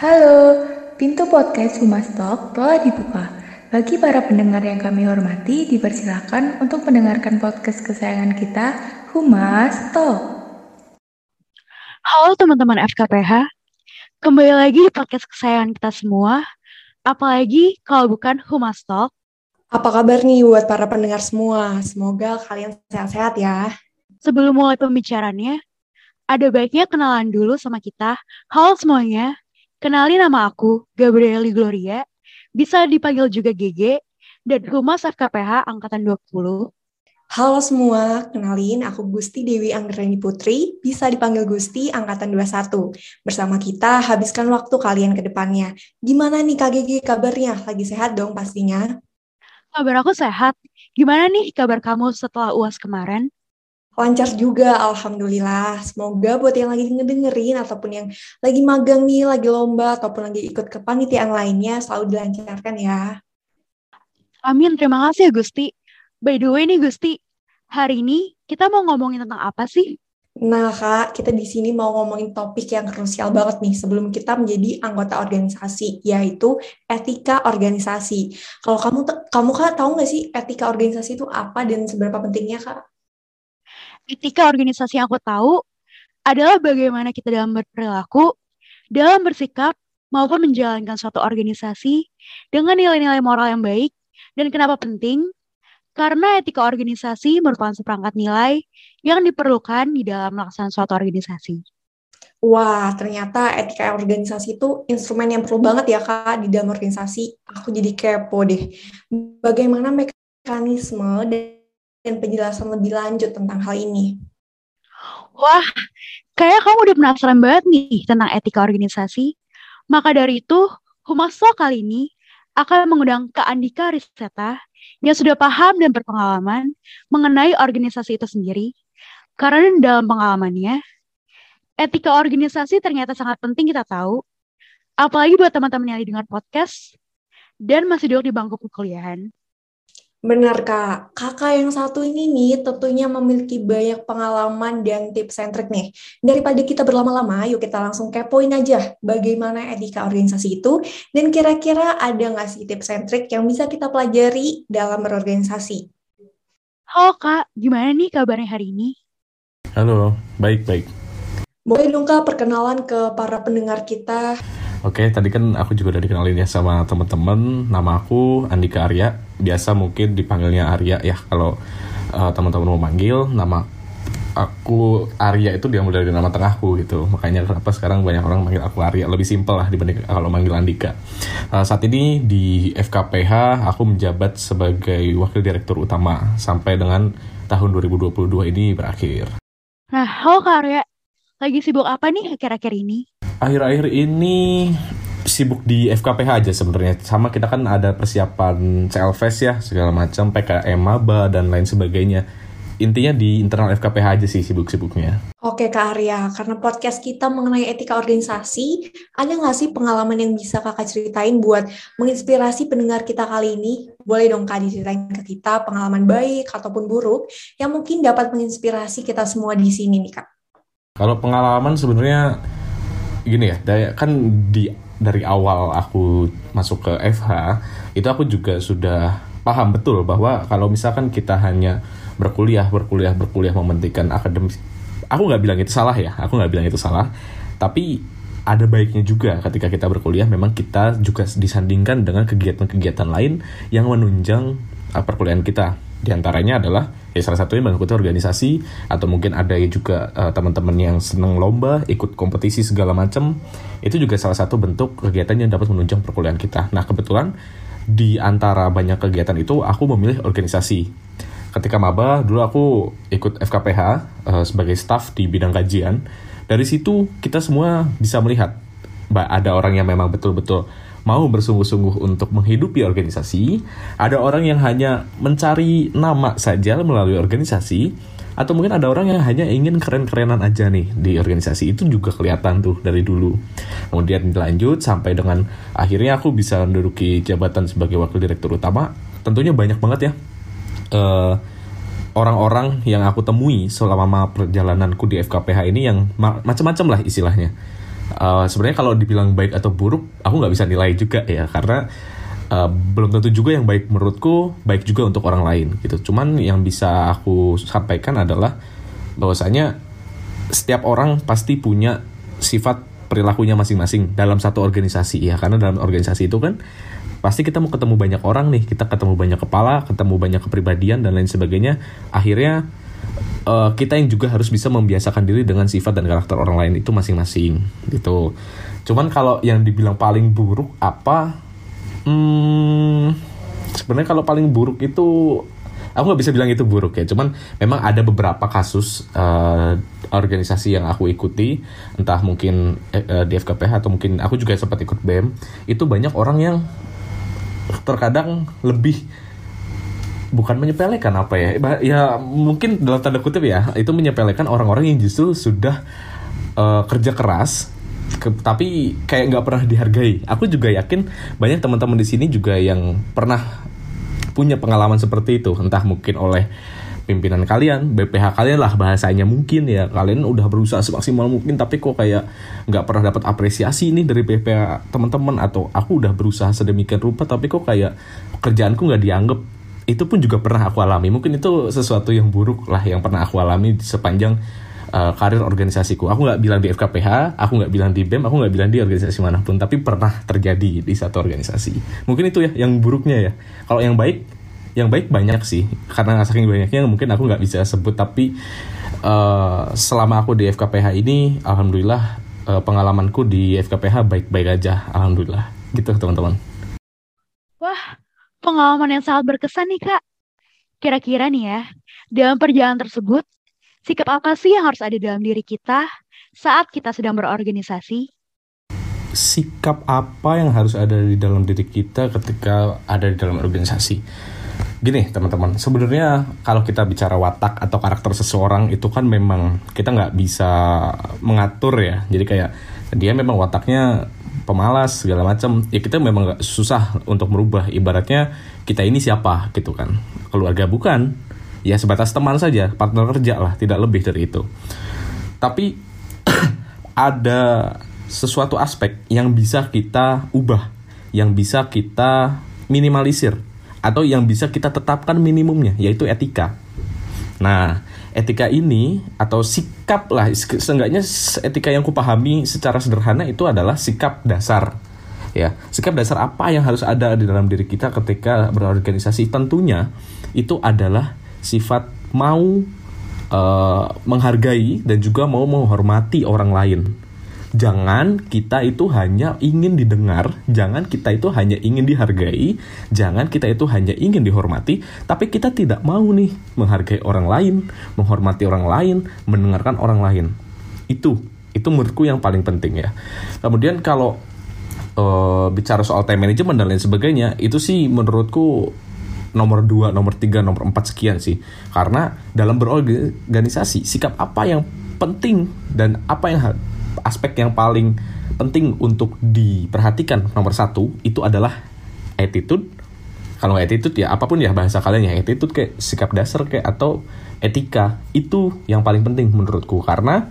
Halo, pintu podcast Humas Talk telah dibuka. Bagi para pendengar yang kami hormati, dipersilakan untuk mendengarkan podcast kesayangan kita, Humas Talk. Halo teman-teman FKPH, kembali lagi di podcast kesayangan kita semua, apalagi kalau bukan Humas Talk. Apa kabar nih buat para pendengar semua? Semoga kalian sehat-sehat ya. Sebelum mulai pembicaraannya, ada baiknya kenalan dulu sama kita. Halo semuanya, kenalin nama aku, Gabrieli Gloria, bisa dipanggil juga GG, dan Humas FKPH Angkatan 20. Halo semua, kenalin aku Gusti Dewi Anggreni Putri, bisa dipanggil Gusti Angkatan 21. Bersama kita habiskan waktu kalian ke depannya. Gimana nih Kak GG kabarnya? Lagi sehat dong pastinya? Kabar aku sehat. Gimana nih kabar kamu setelah UAS kemarin? Lancar juga, Alhamdulillah. Semoga buat yang lagi ngedengerin ataupun yang lagi magang nih, lagi lomba, ataupun lagi ikut kepanitiaan lainnya, selalu dilancarkan ya. Amin, terima kasih ya Gusti. By the way nih Gusti, hari ini kita mau ngomongin tentang apa sih? Nah, Kak, kita di sini mau ngomongin topik yang krusial banget nih sebelum kita menjadi anggota organisasi, yaitu etika organisasi. Kalau kamu kamu Kak tahu nggak sih etika organisasi itu apa dan seberapa pentingnya, Kak? Etika organisasi yang aku tahu adalah bagaimana kita dalam berperilaku, dalam bersikap, maupun menjalankan suatu organisasi dengan nilai-nilai moral yang baik. Dan kenapa penting? Karena etika organisasi merupakan seperangkat nilai yang diperlukan di dalam melaksanakan suatu organisasi. Wah, ternyata etika organisasi itu instrumen yang perlu banget ya, Kak, di dalam organisasi. Aku jadi kepo deh. Bagaimana mekanisme dan dan penjelasan lebih lanjut tentang hal ini. Wah, kayak kamu udah penasaran banget nih tentang etika organisasi. Maka dari itu, Humas kali ini akan mengundang Kak Andika Riseta yang sudah paham dan berpengalaman mengenai organisasi itu sendiri. Karena dalam pengalamannya, etika organisasi ternyata sangat penting kita tahu, apalagi buat teman-teman yang dengar podcast dan masih duduk di bangku perkuliahan. Benar Kak, kakak yang satu ini nih tentunya memiliki banyak pengalaman dan tips and trick nih. Daripada kita berlama-lama, yuk kita langsung kepoin aja bagaimana etika organisasi itu dan kira-kira ada nggak sih tips and trick yang bisa kita pelajari dalam berorganisasi. Halo Kak, gimana nih kabarnya hari ini? Halo, baik-baik. Boleh dong Kak perkenalan ke para pendengar kita. Oke, tadi kan aku juga udah dikenalin ya sama teman-teman. Nama aku Andika Arya. Biasa mungkin dipanggilnya Arya ya kalau uh, teman-teman mau manggil. Nama aku Arya itu diambil dari nama tengahku gitu. Makanya kenapa sekarang banyak orang manggil aku Arya lebih simpel lah dibanding kalau manggil Andika. Uh, saat ini di FKPH aku menjabat sebagai wakil direktur utama sampai dengan tahun 2022 ini berakhir. Nah, halo Kak Arya. Lagi sibuk apa nih akhir-akhir ini? Akhir-akhir ini sibuk di FKPH aja sebenarnya. Sama kita kan ada persiapan CLFest ya, segala macam, PKM MABA dan lain sebagainya. Intinya di internal FKPH aja sih sibuk-sibuknya. Oke Kak Arya, karena podcast kita mengenai etika organisasi, ada nggak sih pengalaman yang bisa kakak ceritain buat menginspirasi pendengar kita kali ini? Boleh dong Kak diceritain ke kita pengalaman baik ataupun buruk yang mungkin dapat menginspirasi kita semua di sini nih Kak. Kalau pengalaman sebenarnya gini ya, dari, kan di dari awal aku masuk ke FH itu aku juga sudah paham betul bahwa kalau misalkan kita hanya berkuliah berkuliah berkuliah mementingkan akademik aku nggak bilang itu salah ya aku nggak bilang itu salah. Tapi ada baiknya juga ketika kita berkuliah memang kita juga disandingkan dengan kegiatan-kegiatan lain yang menunjang uh, perkuliahan kita di antaranya adalah ya salah satunya mengikuti organisasi atau mungkin ada juga uh, teman-teman yang senang lomba, ikut kompetisi segala macam. Itu juga salah satu bentuk kegiatan yang dapat menunjang perkuliahan kita. Nah, kebetulan di antara banyak kegiatan itu aku memilih organisasi. Ketika maba, dulu aku ikut FKPH uh, eh, sebagai staff di bidang kajian. Dari situ kita semua bisa melihat ada orang yang memang betul-betul mau bersungguh-sungguh untuk menghidupi organisasi, ada orang yang hanya mencari nama saja melalui organisasi, atau mungkin ada orang yang hanya ingin keren-kerenan aja nih di organisasi itu juga kelihatan tuh dari dulu. Kemudian dilanjut sampai dengan akhirnya aku bisa menduduki jabatan sebagai wakil direktur utama. Tentunya banyak banget ya eh, orang-orang yang aku temui selama perjalananku di FKPH ini yang ma macam-macam lah istilahnya uh, sebenarnya kalau dibilang baik atau buruk aku nggak bisa nilai juga ya karena uh, belum tentu juga yang baik menurutku baik juga untuk orang lain gitu. Cuman yang bisa aku sampaikan adalah bahwasanya setiap orang pasti punya sifat perilakunya masing-masing dalam satu organisasi ya. Karena dalam organisasi itu kan pasti kita mau ketemu banyak orang nih kita ketemu banyak kepala ketemu banyak kepribadian dan lain sebagainya. Akhirnya uh, kita yang juga harus bisa membiasakan diri dengan sifat dan karakter orang lain itu masing-masing gitu. Cuman kalau yang dibilang paling buruk apa? Hmm, sebenarnya kalau paling buruk itu aku nggak bisa bilang itu buruk ya. Cuman memang ada beberapa kasus uh, organisasi yang aku ikuti entah mungkin uh, di FKPH atau mungkin aku juga sempat ikut BEM itu banyak orang yang terkadang lebih bukan menyepelekan apa ya? Ya mungkin dalam tanda kutip ya itu menyepelekan orang-orang yang justru sudah uh, kerja keras ke, tapi kayak nggak pernah dihargai. Aku juga yakin banyak teman-teman di sini juga yang pernah punya pengalaman seperti itu. Entah mungkin oleh pimpinan kalian BPH kalian lah bahasanya mungkin ya. Kalian udah berusaha semaksimal mungkin tapi kok kayak nggak pernah dapat apresiasi nih dari BPH teman-teman. Atau aku udah berusaha sedemikian rupa tapi kok kayak kerjaanku nggak dianggap itu pun juga pernah aku alami mungkin itu sesuatu yang buruk lah yang pernah aku alami sepanjang uh, karir organisasiku. Aku nggak bilang di FKPH, aku nggak bilang di BEM, aku nggak bilang di organisasi mana pun, tapi pernah terjadi di satu organisasi. Mungkin itu ya yang buruknya ya. Kalau yang baik, yang baik banyak sih. Karena saking banyaknya mungkin aku nggak bisa sebut, tapi uh, selama aku di FKPH ini, alhamdulillah uh, pengalamanku di FKPH baik-baik aja, alhamdulillah. Gitu teman-teman. Pengalaman yang sangat berkesan nih kak. Kira-kira nih ya, dalam perjalanan tersebut, sikap apa sih yang harus ada dalam diri kita saat kita sedang berorganisasi? Sikap apa yang harus ada di dalam diri kita ketika ada di dalam organisasi? Gini teman-teman, sebenarnya kalau kita bicara watak atau karakter seseorang itu kan memang kita nggak bisa mengatur ya. Jadi kayak dia memang wataknya pemalas segala macam ya kita memang nggak susah untuk merubah ibaratnya kita ini siapa gitu kan keluarga bukan ya sebatas teman saja, partner kerja lah, tidak lebih dari itu. Tapi ada sesuatu aspek yang bisa kita ubah, yang bisa kita minimalisir, atau yang bisa kita tetapkan minimumnya, yaitu etika. Nah, etika ini atau sikap lah, seenggaknya etika yang kupahami secara sederhana itu adalah sikap dasar. Ya, sikap dasar apa yang harus ada di dalam diri kita ketika berorganisasi? Tentunya itu adalah sifat mau uh, menghargai dan juga mau menghormati orang lain. Jangan kita itu hanya ingin didengar, jangan kita itu hanya ingin dihargai, jangan kita itu hanya ingin dihormati, tapi kita tidak mau nih menghargai orang lain, menghormati orang lain, mendengarkan orang lain. Itu, itu menurutku yang paling penting ya. Kemudian kalau uh, bicara soal time management dan lain sebagainya, itu sih menurutku nomor 2, nomor 3, nomor 4 sekian sih. Karena dalam berorganisasi, sikap apa yang penting dan apa yang aspek yang paling penting untuk diperhatikan. Nomor satu itu adalah attitude. Kalau attitude ya apa pun ya bahasa kalian ya attitude kayak sikap dasar kayak atau etika itu yang paling penting menurutku. Karena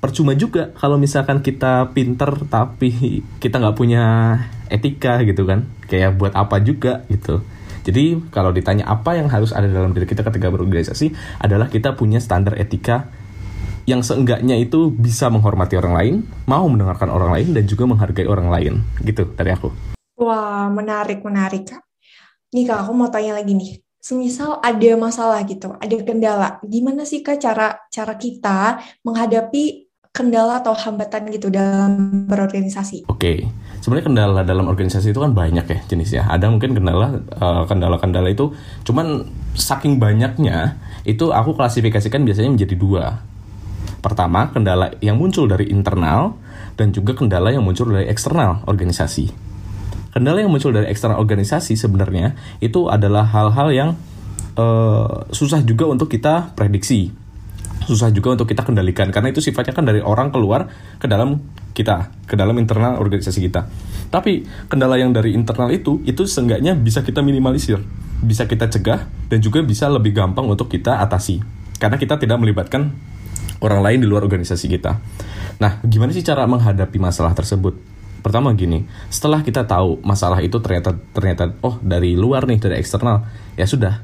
percuma juga kalau misalkan kita pinter tapi kita nggak punya etika gitu kan. Kayak buat apa juga gitu. Jadi kalau ditanya apa yang harus ada dalam diri kita ketika berorganisasi adalah kita punya standar etika yang seenggaknya itu bisa menghormati orang lain, mau mendengarkan orang lain dan juga menghargai orang lain. Gitu dari aku. Wah, menarik, menarik, Kak. Nih, Kak, aku mau tanya lagi nih. Semisal ada masalah gitu, ada kendala, gimana sih Kak cara cara kita menghadapi kendala atau hambatan gitu dalam berorganisasi? Oke. Okay sebenarnya kendala dalam organisasi itu kan banyak ya jenisnya. Ada mungkin kendala eh, kendala-kendala itu cuman saking banyaknya itu aku klasifikasikan biasanya menjadi dua. Pertama, kendala yang muncul dari internal dan juga kendala yang muncul dari eksternal organisasi. Kendala yang muncul dari eksternal organisasi sebenarnya itu adalah hal-hal yang uh, susah juga untuk kita prediksi susah juga untuk kita kendalikan karena itu sifatnya kan dari orang keluar ke dalam kita, ke dalam internal organisasi kita. Tapi kendala yang dari internal itu itu seenggaknya bisa kita minimalisir, bisa kita cegah dan juga bisa lebih gampang untuk kita atasi. Karena kita tidak melibatkan orang lain di luar organisasi kita. Nah, gimana sih cara menghadapi masalah tersebut? Pertama gini, setelah kita tahu masalah itu ternyata ternyata oh dari luar nih dari eksternal, ya sudah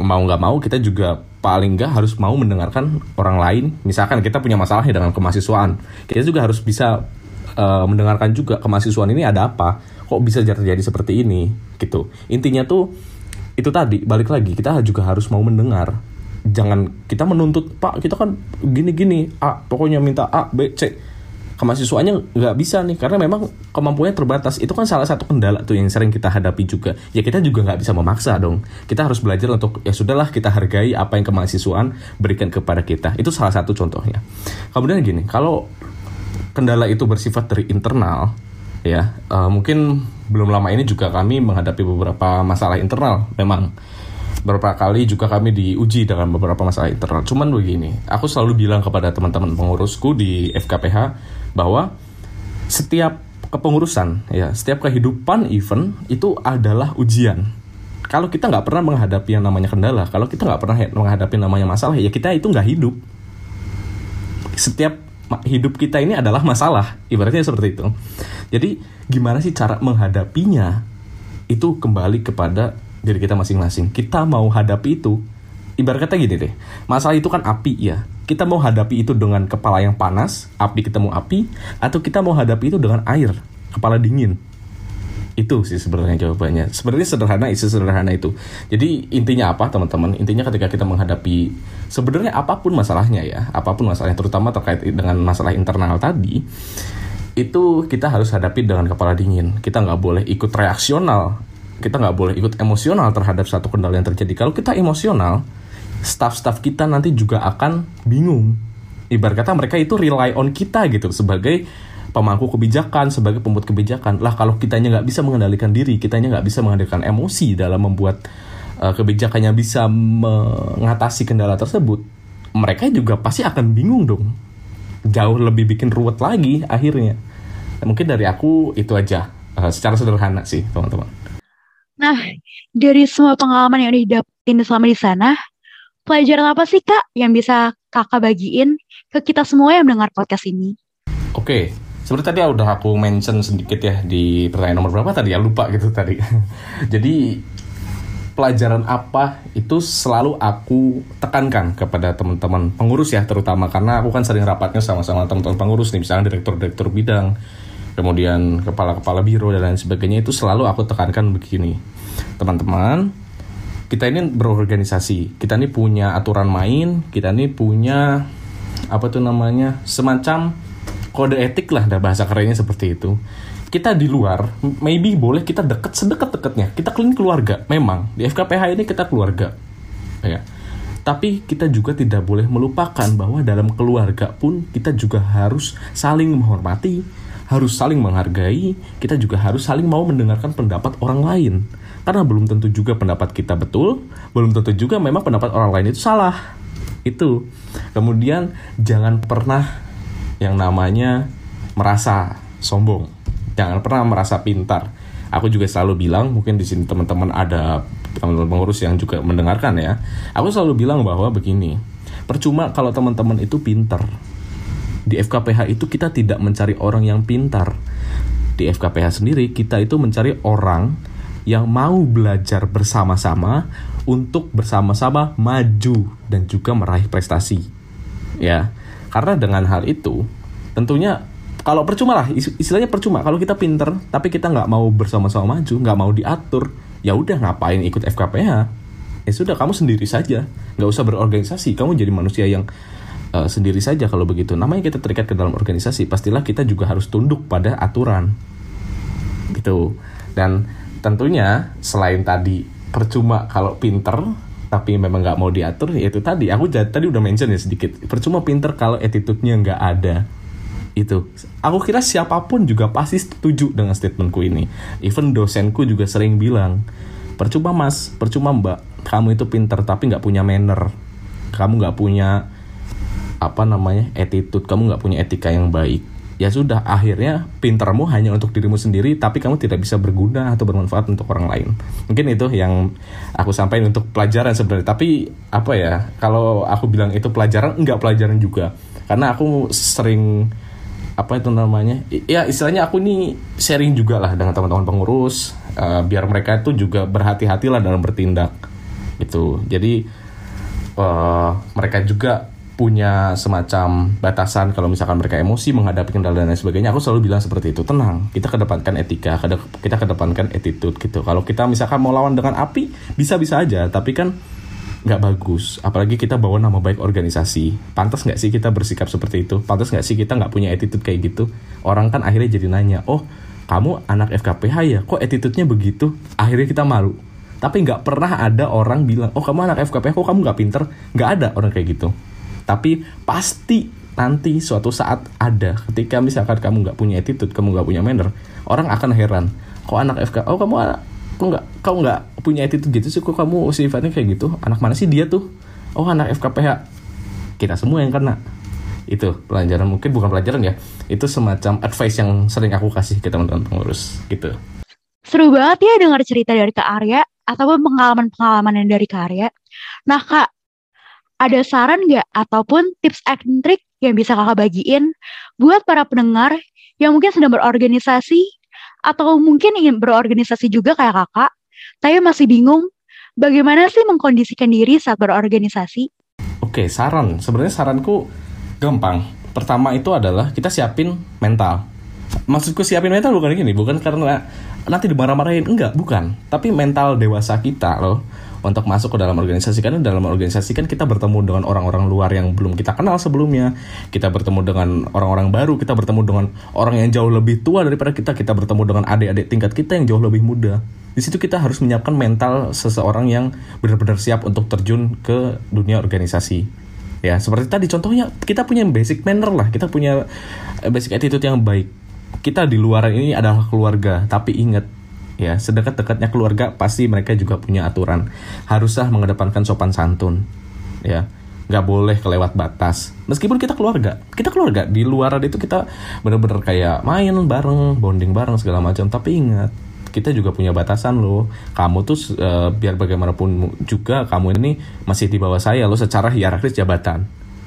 mau nggak mau kita juga paling nggak harus mau mendengarkan orang lain. Misalkan kita punya masalah ya dengan kemahasiswaan, kita juga harus bisa uh, mendengarkan juga kemahasiswaan ini ada apa, kok bisa terjadi seperti ini, gitu. Intinya tuh itu tadi balik lagi kita juga harus mau mendengar jangan kita menuntut pak kita kan gini gini a pokoknya minta a b c. Kemahasiswaannya nggak bisa nih karena memang kemampuannya terbatas. Itu kan salah satu kendala tuh yang sering kita hadapi juga. Ya kita juga nggak bisa memaksa dong. Kita harus belajar untuk ya sudahlah kita hargai apa yang kemahasiswaan berikan kepada kita. Itu salah satu contohnya. Kemudian gini kalau kendala itu bersifat dari internal ya uh, mungkin belum lama ini juga kami menghadapi beberapa masalah internal memang beberapa kali juga kami diuji dengan beberapa masalah internal. Cuman begini, aku selalu bilang kepada teman-teman pengurusku di FKPH bahwa setiap kepengurusan ya, setiap kehidupan event itu adalah ujian. Kalau kita nggak pernah menghadapi yang namanya kendala, kalau kita nggak pernah menghadapi namanya masalah, ya kita itu nggak hidup. Setiap hidup kita ini adalah masalah, ibaratnya seperti itu. Jadi gimana sih cara menghadapinya? Itu kembali kepada diri kita masing-masing. Kita mau hadapi itu, ibarat kata gini deh, masalah itu kan api ya. Kita mau hadapi itu dengan kepala yang panas, api ketemu api, atau kita mau hadapi itu dengan air, kepala dingin. Itu sih sebenarnya jawabannya. Sebenarnya sederhana, isi sederhana itu. Jadi intinya apa teman-teman? Intinya ketika kita menghadapi sebenarnya apa pun masalahnya ya, apa pun masalahnya, terutama terkait dengan masalah internal tadi, itu kita harus hadapi dengan kepala dingin. Kita nggak boleh ikut reaksional kita nggak boleh ikut emosional terhadap satu kendala yang terjadi. Kalau kita emosional, staff-staff kita nanti juga akan bingung. Ibarat kata mereka itu rely on kita gitu sebagai pemangku kebijakan, sebagai pembuat kebijakan. Lah kalau kitanya nggak bisa mengendalikan diri, kitanya nggak bisa mengendalikan emosi dalam membuat uh, kebijakannya bisa mengatasi kendala tersebut, mereka juga pasti akan bingung dong. Jauh lebih bikin ruwet lagi akhirnya. Mungkin dari aku itu aja, uh, secara sederhana sih teman-teman. Nah, dari semua pengalaman yang udah didapetin selama di sana, pelajaran apa sih Kak yang bisa Kakak bagiin ke kita semua yang mendengar podcast ini? Oke, seperti tadi udah aku mention sedikit ya di pertanyaan nomor berapa tadi ya lupa gitu tadi. Jadi pelajaran apa itu selalu aku tekankan kepada teman-teman pengurus ya terutama karena aku kan sering rapatnya sama-sama teman-teman pengurus nih misalnya direktur-direktur bidang kemudian kepala-kepala biro dan lain sebagainya itu selalu aku tekankan begini. Teman-teman kita ini berorganisasi. Kita ini punya aturan main kita ini punya apa tuh namanya semacam kode etik lah dah bahasa kerennya seperti itu. Kita di luar maybe boleh kita deket sedekat-dekatnya kita clean keluarga memang. Di FKPH ini kita keluarga ya. Tapi kita juga tidak boleh melupakan bahwa dalam keluarga pun kita juga harus saling menghormati harus saling menghargai, kita juga harus saling mau mendengarkan pendapat orang lain. Karena belum tentu juga pendapat kita betul, belum tentu juga memang pendapat orang lain itu salah. Itu. Kemudian jangan pernah yang namanya merasa sombong. Jangan pernah merasa pintar. Aku juga selalu bilang, mungkin di sini teman-teman ada teman-teman pengurus yang juga mendengarkan ya. Aku selalu bilang bahwa begini, percuma kalau teman-teman itu pintar, di FKPH itu kita tidak mencari orang yang pintar. Di FKPH sendiri kita itu mencari orang yang mau belajar bersama-sama untuk bersama-sama maju dan juga meraih prestasi. Ya. Karena dengan hal itu tentunya kalau percuma lah istilahnya percuma kalau kita pinter tapi kita nggak mau bersama-sama maju nggak mau diatur ya udah ngapain ikut FKPH ya sudah kamu sendiri saja nggak usah berorganisasi kamu jadi manusia yang uh, sendiri saja kalau begitu. Namanya kita terikat ke dalam organisasi, pastilah kita juga harus tunduk pada aturan. Gitu. Dan tentunya selain tadi percuma kalau pinter tapi memang nggak mau diatur ya itu tadi. Aku tadi udah mention ya sedikit. Percuma pinter kalau attitude-nya nggak ada. Itu. Aku kira siapa pun juga pasti setuju dengan statementku ini. Even dosenku juga sering bilang percuma mas. Percuma mbak. Kamu itu pinter tapi nggak punya manner. Kamu nggak punya apa namanya attitude kamu nggak punya etika yang baik ya sudah akhirnya pintermu hanya untuk dirimu sendiri tapi kamu tidak bisa berguna atau bermanfaat untuk orang lain. Mungkin itu yang aku sampaikan untuk pelajaran sebenarnya. Tapi apa ya kalau aku bilang itu pelajaran enggak pelajaran juga. Karena aku sering apa itu namanya ya istilahnya aku nih sharing juga lah dengan teman-teman pengurus uh, biar mereka itu juga berhati-hatilah dalam bertindak. Gitu. Jadi uh, mereka juga punya semacam batasan kalau misalkan mereka emosi menghadapi kendala dan lain sebagainya aku selalu bilang seperti itu tenang kita kedepankan etika kita kedepankan attitude gitu. Kalau kita misalkan mau lawan dengan api bisa bisa aja tapi kan nggak bagus. Apalagi kita bawa nama baik organisasi. Pantas nggak sih kita bersikap seperti itu? Pantas nggak sih kita nggak punya attitude kayak gitu? Orang kan akhirnya jadi nanya oh kamu anak FKPH ya? Kok attitude-nya begitu? Akhirnya kita malu. Tapi nggak pernah ada orang bilang oh kamu anak FKPH kok kamu nggak pinter? Nggak ada orang kayak gitu tapi pasti nanti suatu saat ada. Ketika misalkan kamu nggak punya attitude kamu nggak punya manner orang akan heran. Kok anak FK oh kamu kok nggak kau nggak punya attitude gitu sih? Kok kamu sifatnya kayak gitu? Anak mana sih dia tuh? Oh anak FKPH kita semua yang kena. Itu pelajaran mungkin bukan pelajaran ya. Itu semacam advice yang sering aku kasih ke teman-teman pengurus gitu. Seru banget ya dengar cerita dari Kak Arya ataupun pengalaman-pengalaman dari Kak Arya. Nah Kak ada saran nggak ataupun tips and trick yang bisa kakak bagiin buat para pendengar yang mungkin sedang berorganisasi atau mungkin ingin berorganisasi juga kayak kakak, tapi masih bingung bagaimana sih mengkondisikan diri saat berorganisasi? Oke, saran. Sebenarnya saranku gampang. Pertama itu adalah kita siapin mental. Maksudku siapin mental bukan gini, bukan karena nanti dimarah-marahin, enggak, bukan. Tapi mental dewasa kita loh untuk masuk ke dalam organisasi. Karena dalam organisasi kan kita bertemu dengan orang-orang luar yang belum kita kenal sebelumnya. Kita bertemu dengan orang-orang baru kita bertemu dengan orang yang jauh lebih tua daripada kita. Kita bertemu dengan adik-adik tingkat kita yang jauh lebih muda. Di situ kita harus menyiapkan mental seseorang yang benar-benar siap untuk terjun ke dunia organisasi. Ya seperti tadi contohnya kita punya basic manner lah. Kita punya eh, basic attitude yang baik kita di luar ini adalah keluarga. Tapi ingat ya sedekat-dekatnya keluarga pasti mereka juga punya aturan. Haruslah mengedepankan sopan santun ya. Nggak boleh kelewat batas. Meskipun kita keluarga. Kita keluarga. Di luar itu kita bener-bener kayak main bareng bonding bareng segala macam. Tapi ingat kita juga punya batasan loh. Kamu tuh uh, biar bagaimanapun juga kamu ini masih di bawah saya loh secara hierarkis jabatan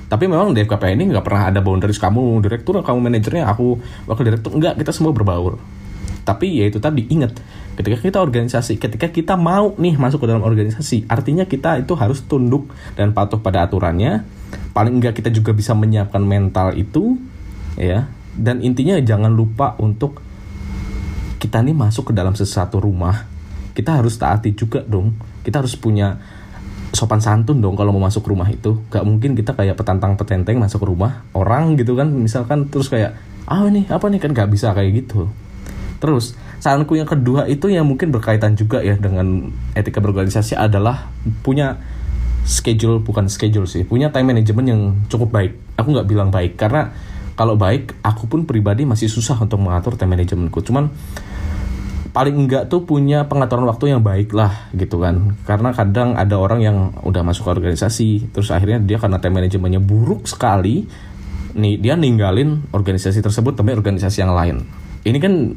tapi memang di FKP ini nggak pernah ada boundaries kamu. Direktur kamu manajernya aku wakil direktur enggak kita semua berbaur. Tapi ya itu tadi ingat ketika kita organisasi ketika kita mau nih masuk ke dalam organisasi artinya kita itu harus tunduk dan patuh pada aturannya. Paling enggak kita juga bisa menyiapkan mental itu ya. Dan intinya jangan lupa untuk kita nih masuk ke dalam sesuatu rumah. Kita harus taati juga dong. Kita harus punya sopan santun dong kalau mau masuk rumah itu gak mungkin kita kayak petantang petenteng masuk rumah orang gitu kan misalkan terus kayak ah nih apa nih kan gak bisa kayak gitu Terus saranku yang kedua itu yang mungkin berkaitan juga ya dengan etika berorganisasi adalah punya schedule bukan schedule sih punya time management yang cukup baik. Aku nggak bilang baik karena kalau baik aku pun pribadi masih susah untuk mengatur time managementku. Cuman paling enggak tuh punya pengaturan waktu yang baik lah gitu kan. Karena kadang ada orang yang udah masuk ke organisasi terus akhirnya dia karena time manajemennya buruk sekali nih dia ninggalin organisasi tersebut tapi organisasi yang lain. Ini kan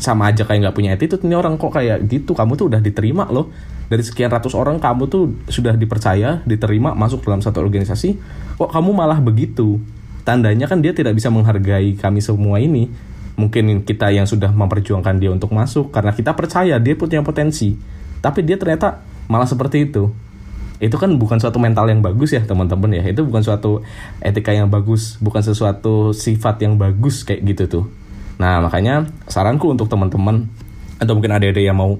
sama aja kayak nggak punya attitude ini orang kok kayak gitu? Kamu tuh udah diterima loh. Dari sekian ratus orang kamu tuh sudah dipercaya diterima masuk dalam satu organisasi kok kamu malah begitu? Tandanya kan dia tidak bisa menghargai kami semua ini mungkin kita yang sudah memperjuangkan dia untuk masuk karena kita percaya dia punya potensi. Tapi dia ternyata malah seperti itu. Itu kan bukan suatu mental yang bagus ya teman-teman ya. Itu bukan suatu etika yang bagus bukan sesuatu sifat yang bagus kayak gitu tuh. Nah, makanya saranku untuk teman-teman atau mungkin adik-adik yang mau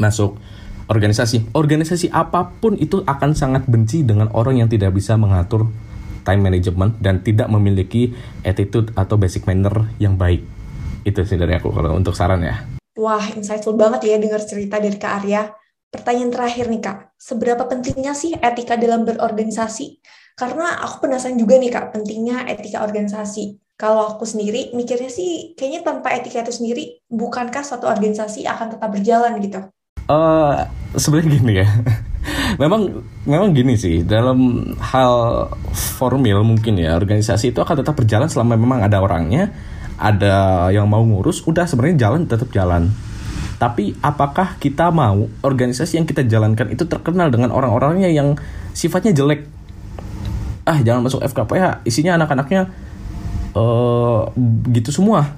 masuk organisasi, organisasi apa pun itu akan sangat benci dengan orang yang tidak bisa mengatur time management dan tidak memiliki attitude atau basic manner yang baik. Itu sih dari aku kalau untuk saran ya. Wah, insightful banget ya dengar cerita dari Kak Arya. Pertanyaan terakhir nih Kak, seberapa pentingnya sih etika dalam berorganisasi? Karena aku penasaran juga nih Kak, pentingnya etika organisasi kalau aku sendiri mikirnya sih kayaknya tanpa etika itu sendiri bukankah suatu organisasi akan tetap berjalan gitu? Uh, sebenarnya gini ya. memang memang gini sih dalam hal formil mungkin ya organisasi itu akan tetap berjalan selama memang ada orangnya ada yang mau ngurus udah sebenarnya jalan tetap jalan. Tapi apakah kita mau organisasi yang kita jalankan itu terkenal dengan orang-orangnya yang sifatnya jelek? Ah jangan masuk FKPH isinya anak-anaknya uh, gitu semua.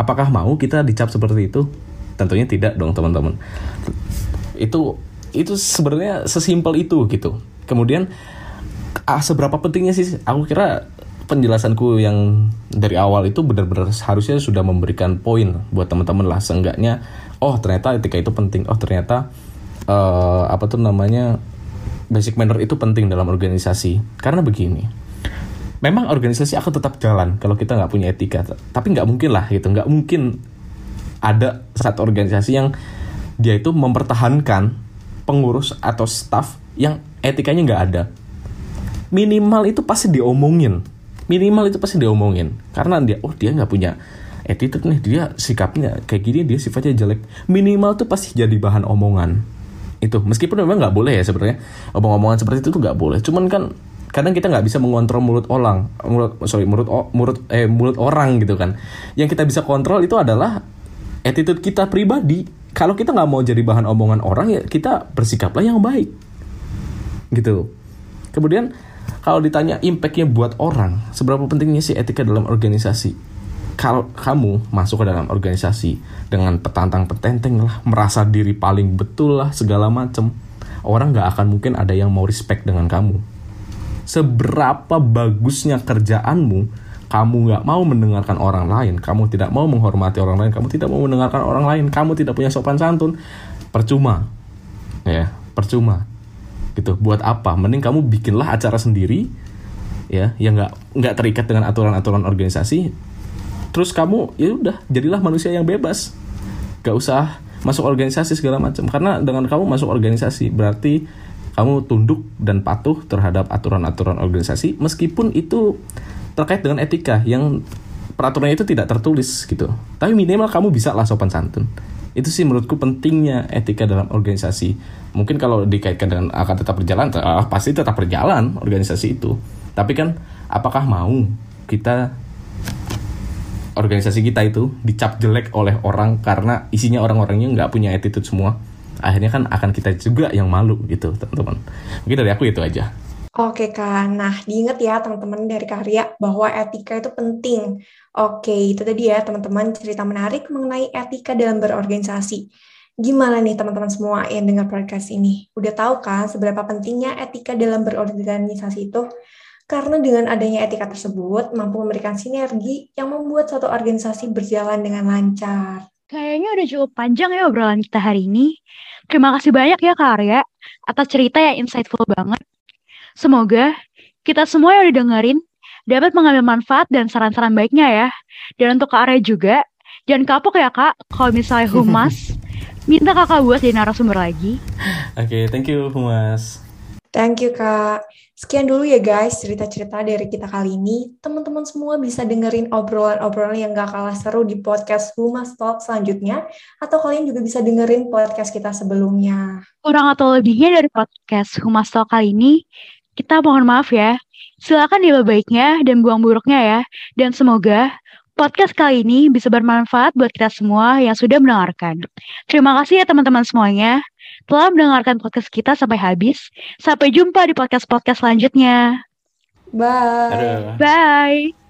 Apakah mau kita dicap seperti itu? Tentunya tidak dong teman-teman. Itu itu sebenarnya sesimpel itu gitu. Kemudian ah, seberapa pentingnya sih? Aku kira penjelasanku yang dari awal itu benar-benar harusnya sudah memberikan poin buat teman-teman lah. Seenggaknya oh ternyata etika itu penting. Oh ternyata uh, apa tuh namanya basic manner itu penting dalam organisasi. Karena begini memang organisasi akan tetap jalan kalau kita nggak punya etika. Tapi nggak mungkin lah gitu. Nggak mungkin ada satu organisasi yang dia itu mempertahankan pengurus atau staff yang etikanya nggak ada. Minimal itu pasti diomongin minimal itu pasti diomongin karena dia oh dia nggak punya attitude nih dia sikapnya kayak gini dia sifatnya jelek. Minimal tuh pasti jadi bahan omongan. Itu meskipun memang nggak boleh ya sebenarnya. Omong-omongan seperti itu tuh nggak boleh. Cuman kan kadang kita nggak bisa mengontrol mulut orang mulut sorry mulut mulut eh mulut orang gitu kan. Yang kita bisa kontrol itu adalah attitude kita pribadi. Kalau kita nggak mau jadi bahan omongan orang ya kita bersikaplah yang baik. Gitu. Kemudian kalau ditanya impactnya buat orang, seberapa pentingnya sih etika dalam organisasi? Kalau kamu masuk ke dalam organisasi dengan petantang petenteng lah, merasa diri paling betul lah, segala macem, orang nggak akan mungkin ada yang mau respect dengan kamu. Seberapa bagusnya kerjaanmu, kamu nggak mau mendengarkan orang lain, kamu tidak mau menghormati orang lain, kamu tidak mau mendengarkan orang lain, kamu tidak punya sopan santun, percuma, ya percuma gitu. Buat apa? Mending kamu bikinlah acara sendiri ya yang nggak nggak terikat dengan aturan-aturan organisasi. Terus kamu ya udah jadilah manusia yang bebas. Gak usah masuk organisasi segala macam. Karena dengan kamu masuk organisasi berarti kamu tunduk dan patuh terhadap aturan-aturan organisasi meskipun itu terkait dengan etika yang peraturannya itu tidak tertulis gitu. Tapi minimal kamu bisa lah sopan santun itu sih menurutku pentingnya etika dalam organisasi. Mungkin kalau dikaitkan dengan akan tetap berjalan uh, pasti tetap berjalan organisasi itu. Tapi kan apakah mau kita organisasi kita itu dicap jelek oleh orang karena isinya orang-orangnya nggak punya attitude semua? Akhirnya kan akan kita juga yang malu gitu teman-teman. Mungkin dari aku itu aja Oke Kak, nah diingat ya teman-teman dari karya bahwa etika itu penting. Oke, itu tadi ya teman-teman cerita menarik mengenai etika dalam berorganisasi. Gimana nih teman-teman semua yang dengar podcast ini? Udah tahu kan seberapa pentingnya etika dalam berorganisasi itu? Karena dengan adanya etika tersebut mampu memberikan sinergi yang membuat suatu organisasi berjalan dengan lancar. Kayaknya udah cukup panjang ya obrolan kita hari ini. Terima kasih banyak ya Kak Arya atas cerita yang insightful banget. Semoga kita semua yang udah dengerin dapat mengambil manfaat dan saran-saran baiknya ya. Dan untuk Kak Arya juga, jangan kapok ya Kak, kalau misalnya Humas minta kakak buat jadi narasumber lagi. Oke, okay, thank you Humas. Thank you Kak. Sekian dulu ya guys cerita-cerita dari kita kali ini. Teman-teman semua bisa dengerin obrolan-obrolan yang gak kalah seru di podcast Humas Talk selanjutnya. Atau kalian juga bisa dengerin podcast kita sebelumnya. Kurang atau lebihnya dari podcast Humas Talk kali ini, kita mohon maaf ya. Silakan diambil baiknya dan buang buruknya ya. Dan semoga podcast kali ini bisa bermanfaat buat kita semua yang sudah mendengarkan. Terima kasih ya teman-teman semuanya telah mendengarkan podcast kita sampai habis. Sampai jumpa di podcast-podcast selanjutnya. Bye. Bye.